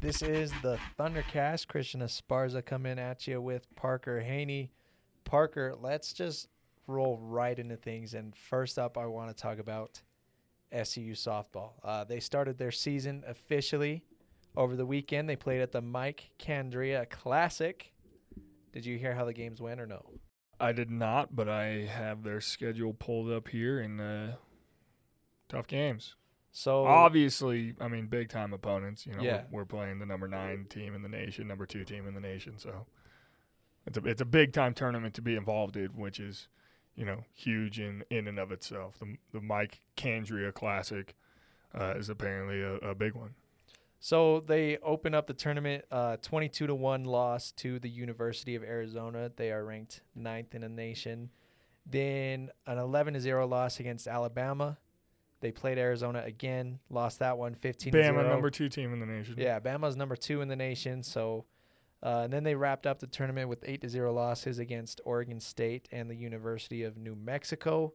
This is the Thundercast. Christian Esparza coming at you with Parker Haney. Parker, let's just roll right into things. And first up, I want to talk about SUU softball. Uh, they started their season officially over the weekend. They played at the Mike Candrea Classic. Did you hear how the games went or no? I did not, but I have their schedule pulled up here and uh, tough games. So Obviously, I mean, big time opponents. You know, Yeah. we're, we're playing the number nine team in the nation, number two team in the nation. So it's a it's a big time tournament to be involved in, which is you know huge in in and of itself. The the Mike Candrea Classic uh, is apparently a, a big one. So they open up the tournament, uh, 22 to one loss to the University of Arizona. They are ranked ninth in the nation. Then an 11 to zero loss against Alabama. They played Arizona again, lost that one 15 to Bama, number two team in the nation. Yeah, Bama's number two in the nation. So, uh, and then they wrapped up the tournament with eight to zero losses against Oregon State and the University of New Mexico.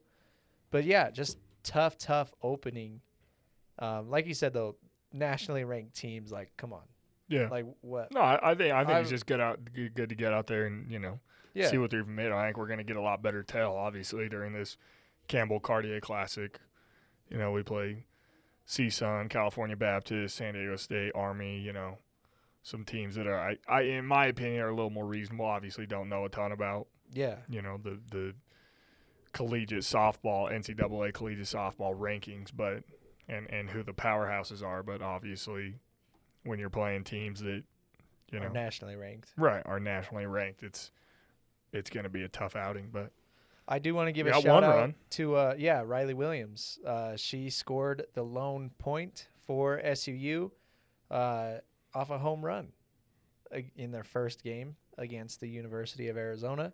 But yeah, just tough, tough opening. Um, like you said though, nationally ranked teams, like come on, yeah. like what? no, I, I think I think I've- it's just good out good, good to get out there and you know Yeah, see what they're made. I think we're going to get a lot better tell, obviously, during this Campbell Cartier Classic. You know, we play CSUN, California Baptist, San Diego State, Army. You know, some teams that are, I, I, in my opinion, are a little more reasonable. Obviously, don't know a ton about yeah, you know the the collegiate softball, NCAA collegiate softball rankings, but and and who the powerhouses are. But obviously, when you're playing teams that you know are nationally ranked. right are nationally ranked, it's it's going to be a tough outing. But I do want to give We a shout out run. to uh, yeah Riley Williams. Uh, she scored the lone point for SUU uh, off a home run in their first game against the University of Arizona.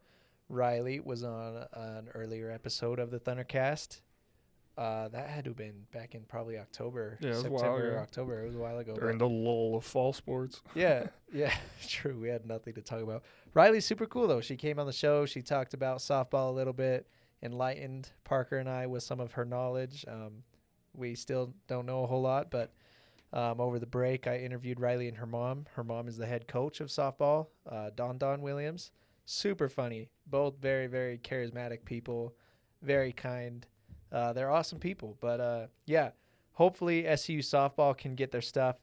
Riley was on an earlier episode of the Thundercast. Uh, that had to have been back in probably October, Yeah, September, or October. It was a while ago. during the lull of fall sports, yeah, yeah, true. We had nothing to talk about. Riley's super cool though. She came on the show. She talked about softball a little bit, enlightened Parker and I with some of her knowledge. Um, we still don't know a whole lot, but um, over the break, I interviewed Riley and her mom. Her mom is the head coach of softball, uh, Don Don Williams. Super funny. Both very, very charismatic people, very kind. Uh, they're awesome people. But uh, yeah, hopefully SU softball can get their stuff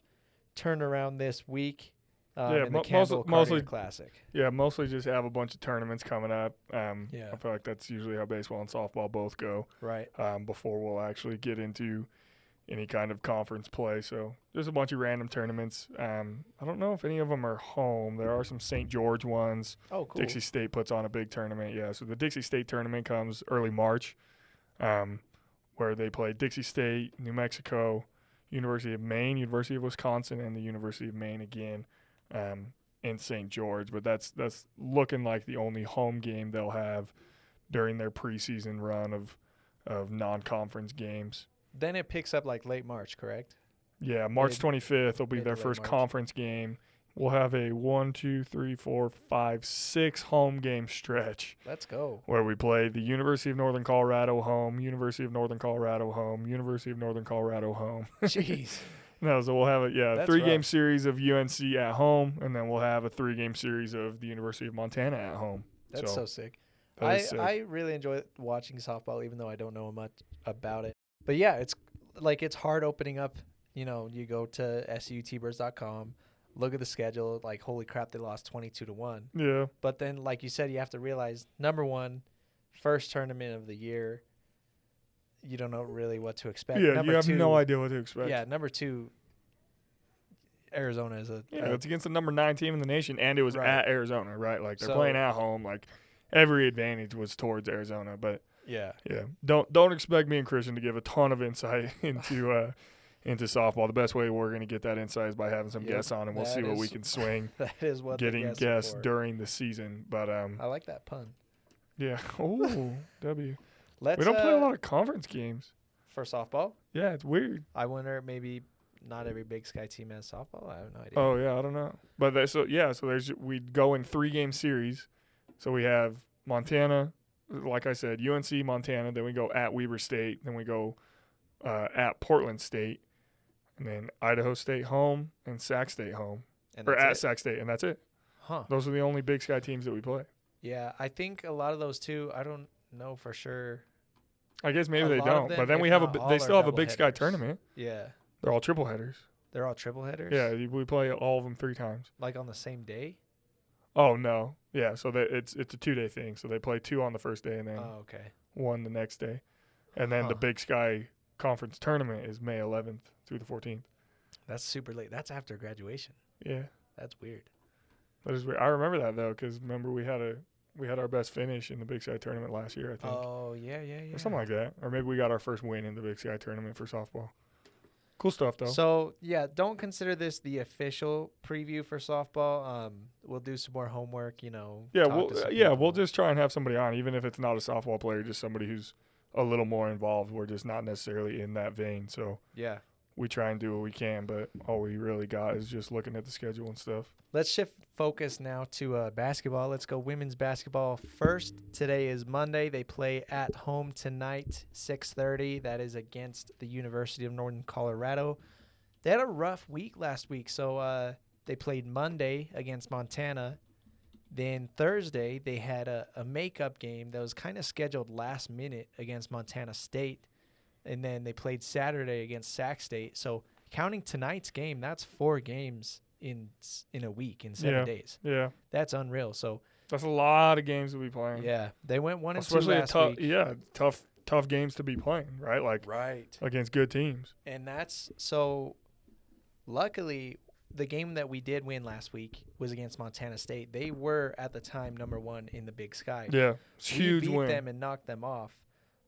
turned around this week. Um, Yeah, mo- mostly- mostly- Classic. yeah, mostly just have a bunch of tournaments coming up. Um, Yeah. I feel like that's usually how baseball and softball both go. Right. um, before we'll actually get into any kind of conference play. So there's a bunch of random tournaments. Um, I don't know if any of them are home. There are some St. George ones. Oh, cool. Dixie State puts on a big tournament. Yeah, so the Dixie State tournament comes early March, um, where they play Dixie State, New Mexico, University of Maine, University of Wisconsin, and the University of Maine again um, in St. George. But that's that's looking like the only home game they'll have during their preseason run of of non-conference games. Then it picks up like late March, correct? Yeah, March 25th will be mid their first March. conference game. We'll have a one, two, three, four, five, six home game stretch Let's go. where we play the University of Northern Colorado home, University of Northern Colorado home, University of Northern Colorado home. Jeez. no, so we'll have a yeah That's three game series of UNC at home, and then we'll have a three game series of the University of Montana at home. That's so, So, sick. that I, sick. I really enjoy watching softball, even though I don't know much about it. But yeah, it's like it's hard opening up. You know, you go to suutbirds.com, look at the schedule. Like, holy crap, they lost twenty-two to one. yeah, But then, like you said, you have to realize number one, first tournament of the year. You don't know really what to expect. yeah, number you have two, no idea what to expect. Yeah, number two. Arizona is a, Yeah, a- it's against the number nine team in the nation, and it was Right. at Arizona, right? Like they're So- playing at home. Like every advantage was towards Arizona, but yeah. yeah, don't don't expect me and Christian to give a ton of insight into uh into softball. The best way we're going to get that insight is by having some Yep, guests on, and we'll see what we can swing That is what getting guests, for. during the season. But um, I like that pun. yeah, oh W. Let's We don't play a uh, lot of conference games. for softball. Yeah, it's weird. I wonder maybe not every Big Sky team has softball. I have no idea. Oh yeah, I don't know. But there, so yeah, so there's we'd go in three game series. So we have Montana, like I said, UNC Montana. Then we go at Weber State. Then we go uh, at Portland State, and then Idaho State home and Sac State home, And or at it. Sac State, and that's it. Huh. Those are the only Big Sky teams that we play. Yeah, I think a lot of those too. I don't know for sure. I guess maybe A they don't, them, but then we have a. They still have a Big Sky tournament. Yeah, They're all triple headers. they're all triple headers. Yeah, we play all of them three times. like on the same day. Oh no, yeah. So that it's it's a two day thing. So they play two on the first day and then Oh, okay. one the next day, and then the Big Sky Conference tournament is May 11th through the 14th. That's super late. That's after graduation. Yeah, That's weird. that is weird. I remember that though, because remember we had a we had our best finish in the Big Sky tournament last year, I think, Oh yeah, yeah, yeah. or something like that, or maybe we got our first win in the Big Sky tournament for softball. Cool stuff though. So yeah, don't consider this the official preview for softball. Um, we'll do some more homework. You know. yeah, we'll some yeah we'll just try and have somebody on, even if it's not a softball player, just somebody who's a little more involved. We're just not necessarily in that vein, so yeah. we try and do what we can, but all we really got is just looking at the schedule and stuff. Let's shift focus now to uh, basketball. Let's go women's basketball first. Today is Monday. They play at home tonight, 6:30. That is against the University of Northern Colorado. They had a rough week last week, so uh, they played Monday against Montana. Then Thursday they had a, a makeup game that was kind of scheduled last minute against Montana State, and then they played Saturday against Sac State. So counting tonight's game, that's four games in in a week in seven Yeah. days. Yeah, That's unreal. So that's a lot of games to be playing. yeah, they went one and two last tough, week. yeah, tough, tough games to be playing, right? Like Right. against good teams. And that's so. Luckily, the game that we did win last week was against Montana State. They were at the time number one in the Big Sky. Yeah, it's we huge beat win them and knocked them off.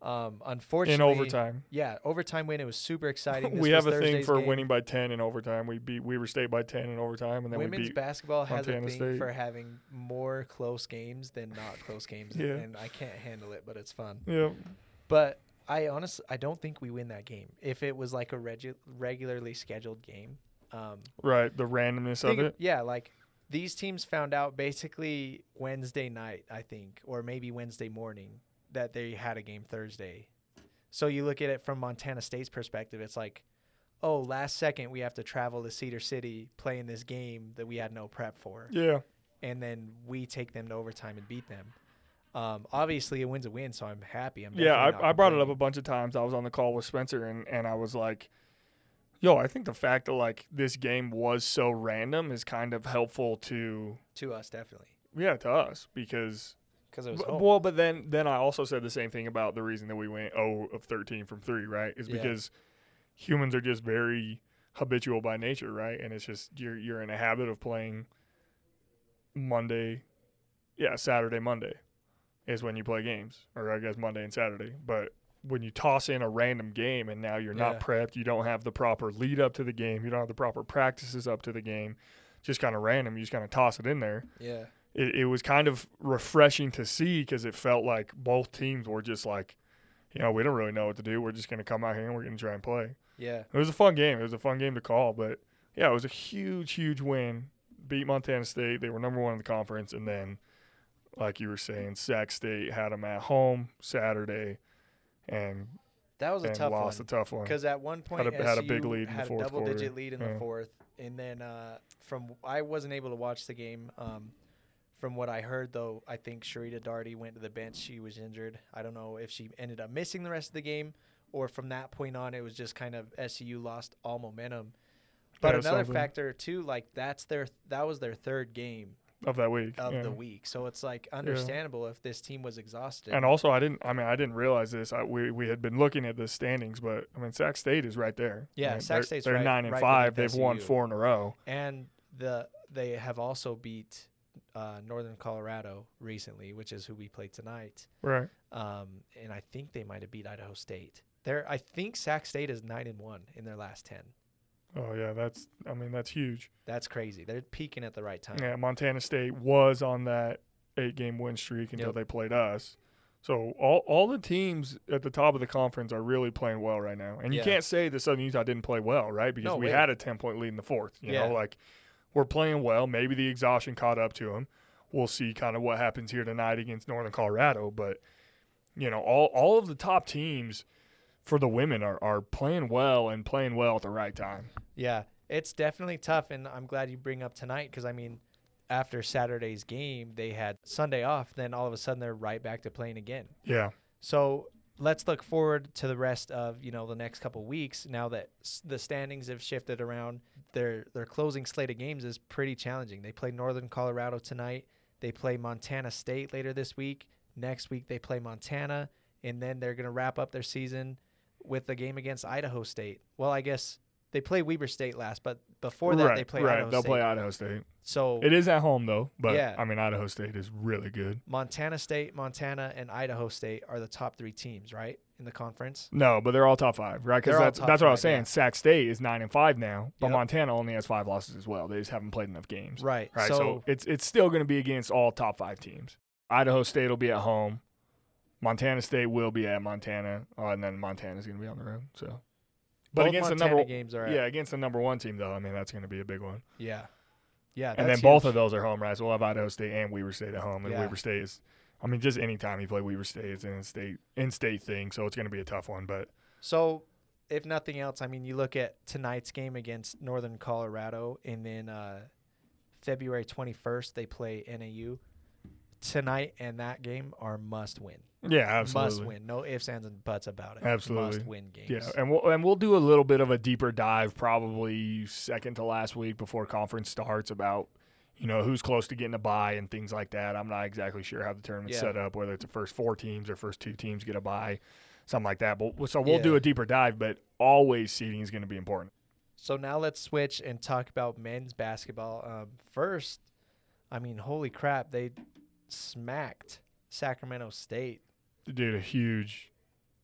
Um, unfortunately, in overtime. Yeah, overtime win. It was super exciting. This we have a thing for game. winning by ten in overtime. We beat Weber State by ten in overtime, and then Women's we beat. basketball has Montana a thing State. for having more close games than not close games, Yeah. and I can't handle it, but it's fun. yeah, But I honestly, I don't think we win that game. If it was like a regu- regularly scheduled game, um, right. The randomness of it. yeah, like these teams found out basically Wednesday night, I think, or maybe Wednesday morning that they had a game Thursday. So you look at it from Montana State's perspective, it's like, oh, last second we have to travel to Cedar City, play in this game that we had no prep for Yeah, and then we take them to overtime and beat them. Um, obviously, a win's a win, so I'm happy. I'm yeah. I, I brought it up a bunch of times. I was on the call with Spencer, and and I was like, "Yo, I think the fact that like this game was so random is kind of helpful to to us, definitely, yeah to us because because it was B-. Well, but then then I also said the same thing about the reason that we went 0 of 13 from 3, right? Is Yeah. because humans are just very habitual by nature, right? And it's just you're you're in a habit of playing Monday, yeah, Saturday, Monday is when you play games, or I guess Monday and Saturday. But when you toss in a random game and now you're not prepped, you don't have the proper lead up to the game, you don't have the proper practices up to the game, just kind of random, you just kind of toss it in there yeah, it, it was kind of refreshing to see because it felt like both teams were just like, you know, we don't really know what to do. We're just going to come out here and we're going to try and play. yeah, It was a fun game. It was a fun game to call, but yeah, it was a huge, huge win. Beat Montana State. They were number one in the conference, and then, like you were saying, Sac State had them at home Saturday, and that was a tough lost one. a tough one. Because at one point, a- had a big lead in the had a double-digit lead in Yeah. the fourth, and then uh, from I wasn't able to watch the game. Um, from what I heard, though, I think Sharita Darty went to the bench. She was injured. I don't know if she ended up missing the rest of the game, or from that point on, it was just kind of SU lost all momentum. But another something factor too, like that's their that was their third game of that week. of yeah. the week, so it's like understandable if this team was exhausted. And also, I didn't. I mean, I didn't realize this. I, we we had been looking at the standings, but I mean, Sac State is right there. Yeah, I mean, Sac they're, State's They're right- nine and right five. They've won four in a row. and the they have also beat uh, Northern Colorado recently, which is who we play tonight. Right. Um, and I think they might have beat Idaho State. They're, I think Sac State is nine and one in their last ten. Oh yeah, that's. I mean, that's huge. That's crazy. They're peaking at the right time. Yeah, Montana State was on that eight-game win streak until Yep. they played us. So all all the teams at the top of the conference are really playing well right now. And you Yeah. can't say that Southern Utah didn't play well, right? Because No we had a ten-point lead in the fourth. You Yeah. know, like we're playing well. Maybe the exhaustion caught up to them. We'll see kind of what happens here tonight against Northern Colorado. But you know, all all of the top teams for the women are, are playing well and playing well at the right time. Yeah, it's definitely tough, and I'm glad you bring up tonight because I mean, after Saturday's game, they had Sunday off. Then all of a sudden, they're right back to playing again. Yeah. So let's look forward to the rest of you know the next couple weeks. Now that s- the standings have shifted around, their their closing slate of games is pretty challenging. They play Northern Colorado tonight. They play Montana State later this week. Next week they play Montana, and then they're gonna wrap up their season with the game against Idaho State. Well, I guess they play Weber State last, but before that right, they play right. Idaho They'll State. play Idaho State. so It is at home though, but Yeah. I mean Idaho State is really good. Montana State, Montana, and Idaho State are the top three teams, right, in the conference. No, but they're all top five, right? Because that's that's what I was saying. yeah. Sac State is nine and five now, but Yep. Montana only has five losses as well. They just haven't played enough games, Right. right? So, So, it's it's still going to be against all top five teams. Idaho State will be at home. Montana State will be at Montana, uh, and then Montana's going to be on the road. So, but both against Montana the number games are at, yeah against the number one team though, I mean that's going to be a big one. yeah, yeah. and then that's both of those are home, right? So we'll have Idaho State and Weber State at home, and Yeah. Weber State is, I mean, just anytime you play Weber State, it's an in-state in-state thing, so it's going to be a tough one. But So, if nothing else, I mean, you look at tonight's game against Northern Colorado, and then uh, February 21st they play NAU. Tonight and that game are must win. Yeah, absolutely. Must win. No ifs, ands, and buts about it. Absolutely. Must win games. Yeah, and we'll and we'll do a little bit of a deeper dive, probably second to last week before conference starts, about you know who's close to getting a bye and things like that. I'm not exactly sure how the tournament's Yeah. set up, whether it's the first four teams or first two teams get a bye, something like that. But so we'll do a deeper dive, but always seeding is going to be important. So now let's switch and talk about men's basketball. Um, first, I mean, holy crap, they smacked Sacramento State. Dude, a huge,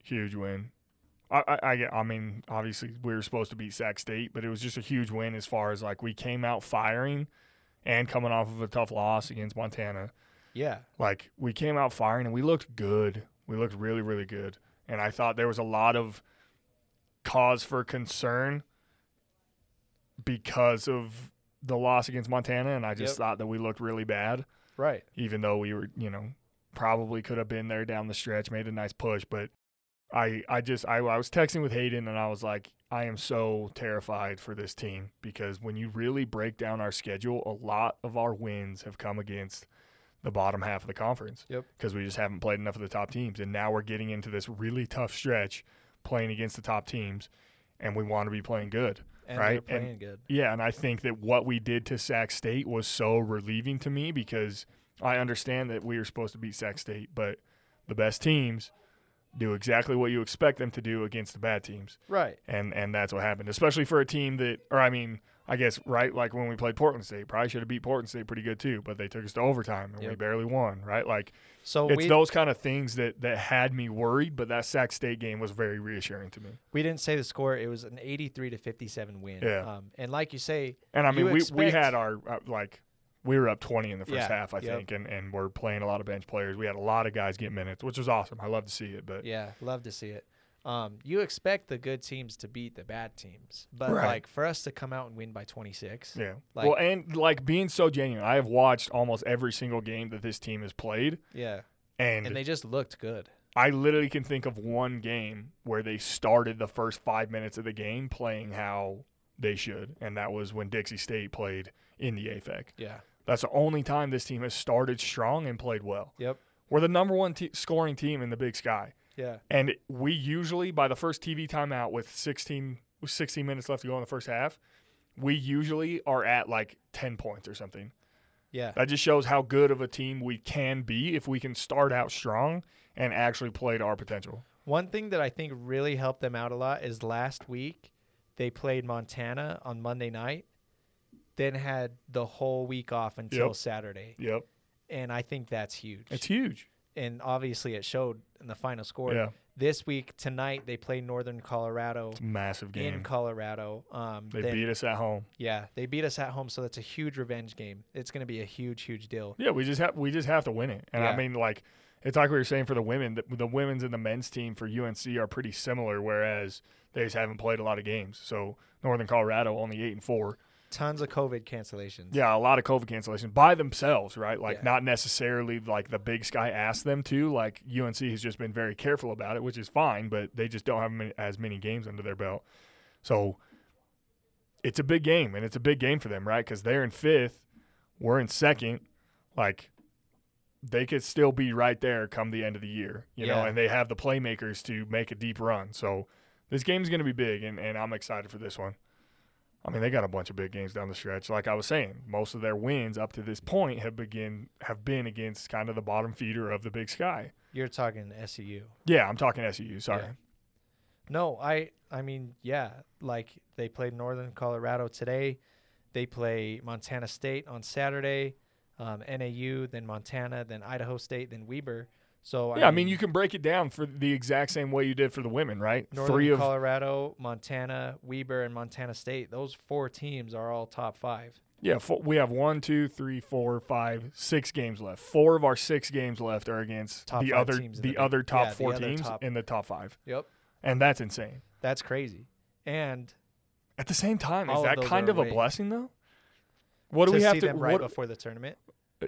huge win. I, I, I, get- I mean, obviously we were supposed to beat Sac State, but it was just a huge win as far as like we came out firing, and coming off of a tough loss against Montana. Yeah. Like we came out firing and we looked good. We looked really, really good. And I thought there was a lot of cause for concern because of the loss against Montana, and I just Yep. thought that we looked really bad Right. even though we were, you know, probably could have been there down the stretch, made a nice push. But I, I just, I, I was texting with Hayden and I was like, I am so terrified for this team because when you really break down our schedule, a lot of our wins have come against the bottom half of the conference. Yep. Because we just haven't played enough of the top teams. And now we're getting into this really tough stretch playing against the top teams and we want to be playing good. And Right, they're and- playing good. Yeah, and I think that what we did to Sac State was so relieving to me because I understand that we are supposed to beat Sac State, but the best teams do exactly what you expect them to do against the bad teams. Right. And and that's what happened, especially for a team that or I mean, I guess right like when we played Portland State, probably should have beat Portland State pretty good too, but they took us to overtime and we barely won, right? Like So it's those kind of things that that had me worried, but that Sac State game was very reassuring to me. we didn't say the score. It was an 83 to 57 win. Yeah. Um, and like you say, And I mean, we, we had our uh, like we were up twenty in the first Yeah, half, I yep. think, and and we're playing a lot of bench players. We had a lot of guys get minutes, which was awesome. I love to see it, but yeah, love to see it. Um, you expect the good teams to beat the bad teams, but Right. like for us to come out and win by 26, yeah. Like- well, and like being so genuine, I have watched almost every single game that this team has played, yeah, and, and they just looked good. I literally can think of one game where they started the first five minutes of the game playing how they should, and that was when Dixie State played in the AFEC. Yeah. That's the only time this team has started strong and played well. Yep. We're the number one te- scoring team in the Big Sky. Yeah. And we usually, by the first TV timeout with 16, with 16 minutes left to go in the first half, we usually are at like 10 points or something. Yeah. That just shows how good of a team we can be if we can start out strong and actually play to our potential. One thing that I think really helped them out a lot is last week they played Montana on Monday night, then had the whole week off until Yep. Saturday. Yep. And I think that's huge. It's huge. and obviously it showed in the final score. Yeah. This week tonight they play Northern Colorado It's a massive game. in Colorado. Um, they then- beat us at home. Yeah, they beat us at home, so that's a huge revenge game. It's going to be a huge, huge deal. Yeah, we just have we just have to win it. And I mean, like it's like we were saying for the women, the, the women's and the men's team for UNC are pretty similar, whereas they just haven't played a lot of games. So Northern Colorado only eight and four. Tons of COVID cancellations. Yeah, a lot of COVID cancellations by themselves, right? Like Yeah. not necessarily like the Big Sky asked them to. Like UNC has just been very careful about it, which is fine, but they just don't have as many games under their belt. So it's a big game, and it's a big game for them, right? Because they're in fifth, we're in second. Like they could still be right there come the end of the year, you know, and they have the playmakers to make a deep run. So this game's going to be big, and, and I'm excited for this one. I mean, they got a bunch of big games down the stretch. Like I was saying, most of their wins up to this point have begin have been against kind of the bottom feeder of the Big Sky. You're talking SUU. Yeah, I'm talking SUU. Sorry. Yeah. No, I I mean, yeah, like they played Northern Colorado today. They play Montana State on Saturday, um, NAU, then Montana, then Idaho State, then Weber. So Yeah, I mean, you can break it down for the exact same way you did for the women, right? Northern Three of Colorado, Montana, Weber, and Montana State. Those four teams are all top five. yeah, four, we have one, two, three, four, five, six games left. Four of our six games left are against Top the other teams the, the other top yeah, four teams top- in the top five, Yep, and that's insane. that's crazy. And At the same time, is that kind of a blessing though? What do we have see to them right what, before the tournament,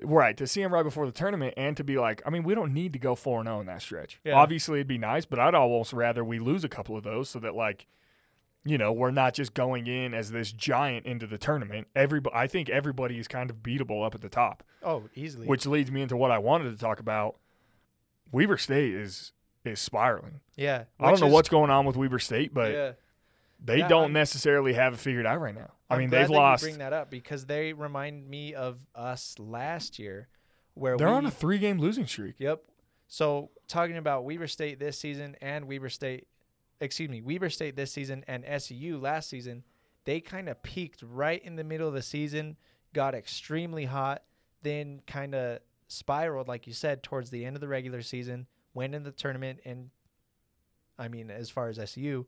Right, to see him right before the tournament and to be like, I mean, we don't need to go 4 0 in that stretch. Yeah. Obviously, it'd be nice, but I'd almost rather we lose a couple of those so that, like, you know, we're not just going in as this giant into the tournament. Everybody, I think everybody is kind of beatable up at the top, oh, easily. which leads me into what I wanted to talk about. Weber State is is spiraling. yeah, I don't know is- what's going on with Weber State, but yeah. They Yeah, don't I'm- necessarily have it figured out right now. I I'm mean, they've lost. bring that up because they remind me of us last year, where They're we, on a three game losing streak. Yep. So talking about Weber State this season and Weber State, excuse me, Weber State this season and SU last season, they kind of peaked right in the middle of the season, got extremely hot, then kind of spiraled, like you said, towards the end of the regular season, went in the tournament, and I mean, as far as SU,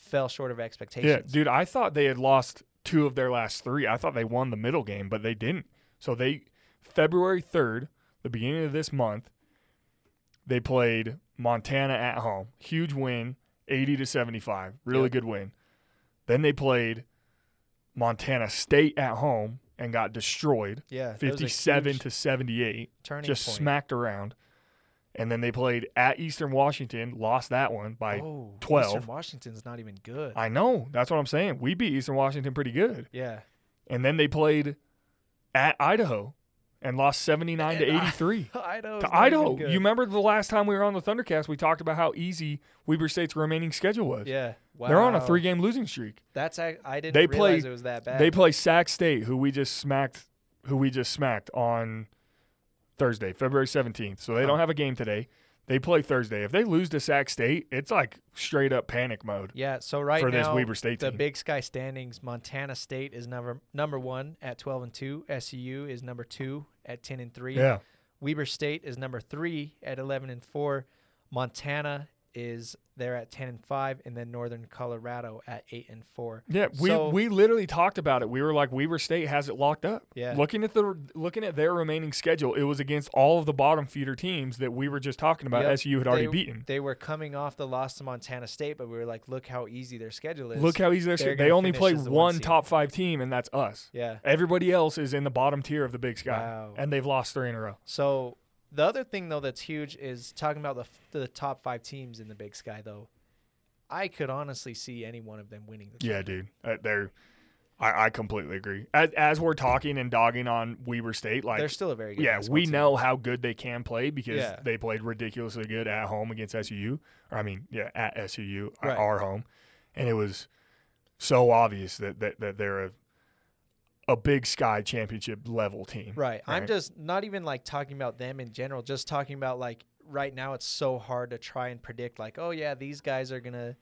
fell short of expectations. Yeah, dude, I thought they had lost two of their last three. I thought they won the middle game, but they didn't. So they February third, the beginning of this month, they played Montana at home. Huge win, eighty to seventy five. Really Yep. good win. Then they played Montana State at home and got destroyed. Yeah, that was a Fifty seven to seventy eight. turning Just point. smacked around. And then they played at Eastern Washington, lost that one by oh, 12. Eastern Washington's not even good. I know. That's what I'm saying. We beat Eastern Washington pretty good. yeah. And then they played at Idaho and lost 79 to And I- 83. Idaho's To Idaho. You remember the last time we were on the Thundercast, we talked about how easy Weber State's remaining schedule was. Yeah. Wow. They're on a three game losing streak. That's I, I didn't They realize play- it was that bad. They play Sac State, who we just smacked who we just smacked on Thursday, February 17th. So they don't have a game today. They play Thursday. If they lose to Sac State, it's like straight up panic mode yeah. So right for now, this Weber State the team. Big Sky standings, Montana State is number number one at twelve and two. SU is number two at ten and three. yeah. Weber State is number three at eleven and four. Montana is there at ten and five, and then Northern Colorado at eight and four. Yeah, we So- we literally talked about it. We were like, Weber State has it locked up. Yeah. Looking at the looking at their remaining schedule, it was against all of the bottom feeder teams that we were just talking about. Yep. SU had already they, beaten. They were coming off the loss to Montana State, but we were like, look how easy their schedule is. Look how easy their schedule. they're. They only play one one top five team, and that's us. yeah. Everybody else is in the bottom tier of the Big Sky, Wow. and they've lost three in a row. So the other thing though that's huge is talking about the the top five teams in the Big Sky though. I could honestly see any one of them winning the Yeah, dude, uh, they're. I, I completely agree. As, as we're talking and dogging on Weber State, like They're still a very good. yeah, we team. know how good they can play because Yeah. they played ridiculously good at home against SUU. Or I mean, yeah, at SUU, Right. our home, and it was so obvious that that, that they're a a Big Sky championship level team. Right. I'm just not even like talking about them in general, just talking about like right now it's so hard to try and predict like, oh yeah, these guys are gonna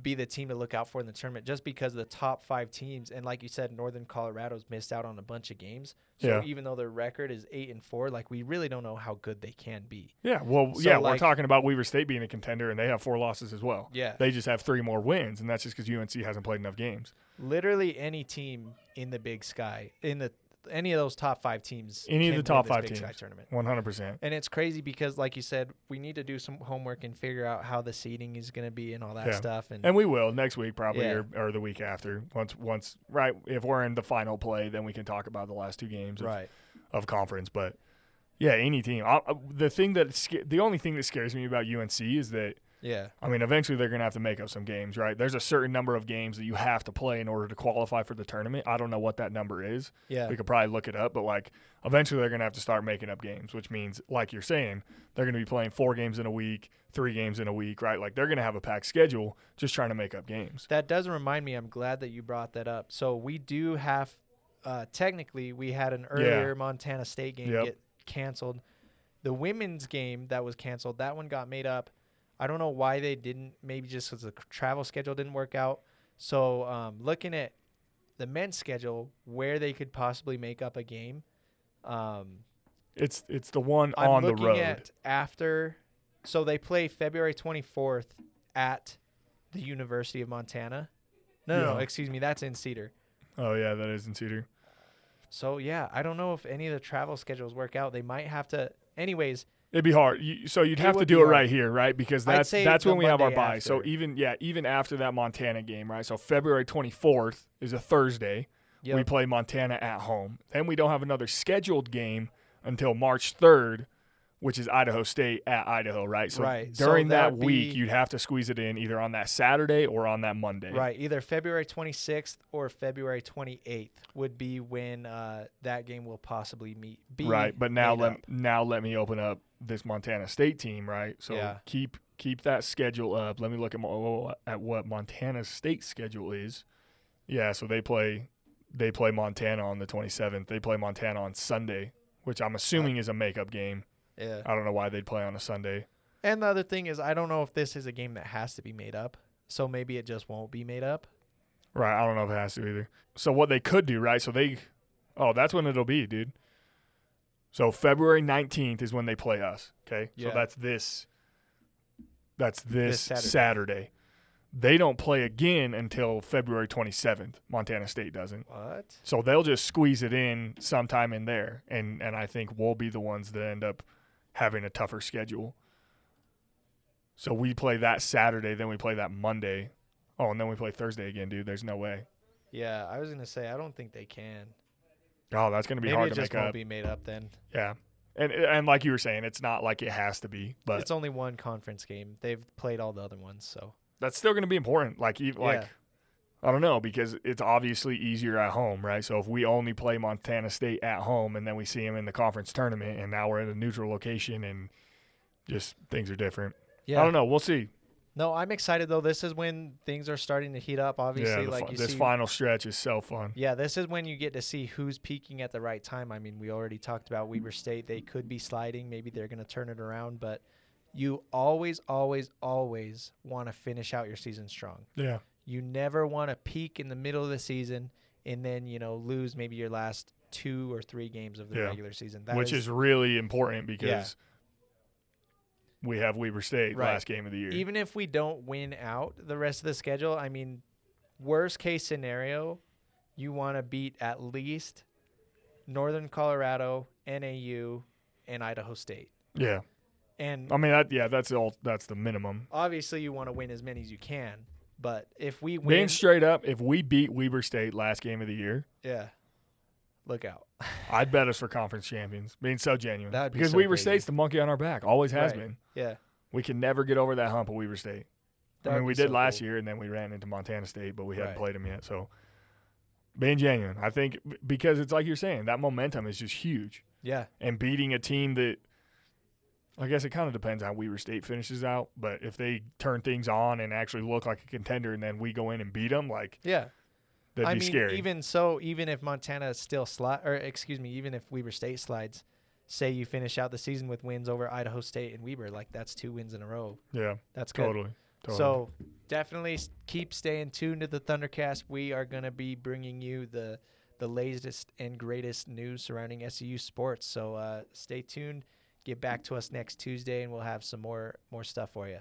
be the team to look out for in the tournament just because the top five teams and like you said, Northern Colorado's missed out on a bunch of games. So Yeah. even though their record is eight and four, like we really don't know how good they can be. Yeah, well, So, yeah, we're talking about Weber State being a contender, and they have four losses as well. Yeah. They just have three more wins, and that's just because UNC hasn't played enough games. Literally any team in the Big Sky, in the any of those top five teams. Any of the top five Big Sky teams. tournament. One hundred percent. And it's crazy because, like you said, we need to do some homework and figure out how the seating is going to be and all that Yeah. stuff. And, And we will next week probably Yeah. or, or the week after. Once once right if we're in the final play, then we can talk about the last two games of, right, of conference. But yeah, any team. I- the thing that the only thing that scares me about UNC is that yeah, I mean, eventually they're going to have to make up some games, right? There's a certain number of games that you have to play in order to qualify for the tournament. I don't know what that number is. yeah, We could probably look it up, but like eventually they're going to have to start making up games, which means, like you're saying, they're going to be playing four games in a week, three games in a week, right? Like they're going to have a packed schedule just trying to make up games. That does remind me. I'm glad that you brought that up. So we do have, uh, technically, we had an earlier Montana State game Yep. get canceled. The women's game that was canceled, that one got made up. I don't know why they didn't. Maybe just because the travel schedule didn't work out. So um, looking at the men's schedule, where they could possibly make up a game. Um, It's it's the one I'm on the road. at after. So they play February 24th at the University of Montana. No, no, no, excuse me. That's in Cedar. oh yeah, that is in Cedar. So yeah, I don't know if any of the travel schedules work out. They might have to. Anyways, It'd be hard. You, so you'd It have to do it hard. right here, right? Because that's that's when we have our Monday bye. So even yeah, even after that Montana game, right? So February 24th is a Thursday. yep, We play Montana at home. Then we don't have another scheduled game until March 3rd, which is Idaho State at Idaho, right? So Right. During that that'd week, be- you'd have to squeeze it in either on that Saturday or on that Monday. right, either February 26th or February 28th would be when uh, that game will possibly meet. Be Right. But now let up. now let me open up this Montana State team, right? So Yeah. keep keep that schedule up. Let me look at mo- at what Montana State schedule is. Yeah, so they play they play Montana on the 27th. They play Montana on Sunday, which I'm assuming is a makeup game. yeah. I don't know why they'd play on a Sunday. And the other thing is, I don't know if this is a game that has to be made up. So maybe it just won't be made up. Right. I don't know if it has to either. So what they could do, right? So they, oh, that's when it'll be, dude. So February nineteenth is when they play us. Okay. Yeah. So that's this. That's this, This Saturday. Saturday. They don't play again until February twenty seventh. Montana State doesn't. What? So they'll just squeeze it in sometime in there, and and I think we'll be the ones that end up having a tougher schedule. So we play that Saturday, then we play that Monday. Oh, and then we play Thursday again, dude. There's no way. Yeah, I was gonna say I don't think they can. Oh, that's gonna be Maybe hard it to just make won't up. be made up then. Yeah, and and like you were saying, it's not like it has to be, but it's only one conference game. They've played all the other ones, so that's still gonna be important. Like even like Yeah. I don't know because it's obviously easier at home, right? So if we only play Montana State at home and then we see them in the conference tournament, and now we're in a neutral location and just things are different. yeah. I don't know. We'll see. No, I'm excited though. This is when things are starting to heat up. Obviously, yeah, like fi- you this see. final stretch is so fun. Yeah, this is when you get to see who's peaking at the right time. I mean, we already talked about Weber State. They could be sliding. Maybe they're going to turn it around, but you always, always, always want to finish out your season strong. Yeah, You never want to peak in the middle of the season and then, you know, lose maybe your last two or three games of the Yeah. regular season. That which is, really important because we have Weber State Right. last game of the year. even if we don't win out the rest of the schedule, I mean, worst case scenario, you want to beat at least Northern Colorado, NAU, and Idaho State. yeah, And I mean that. Yeah, that's all. That's the minimum. obviously, you want to win as many as you can. But if we win, Being straight up, if we beat Weber State last game of the year, yeah, look out. I'd bet us for conference champions. Being so genuine, That'd be because so Weber crazy. State's the monkey on our back. Always has Right. been. yeah, We can never get over that hump of Weber State. I that'd mean, we did so last cool. year, and then we ran into Montana State, but we hadn't Right. played them yet. So, being genuine, I think because it's like you're saying, that momentum is just huge, Yeah, and beating a team that, I guess it kind of depends how Weber State finishes out. But if they turn things on and actually look like a contender, and then we go in and beat them, like yeah. That'd I be mean, scary. even so, even if Montana still slide, or excuse me, even if Weber State slides, say you finish out the season with wins over Idaho State and Weber, like that's two wins in a row. yeah, That's good. totally. totally. So definitely keep staying tuned to the Thundercast. We are going to be bringing you the the latest and greatest news surrounding SUU sports. So uh, stay tuned. Get back to us next Tuesday, and we'll have some more more stuff for you.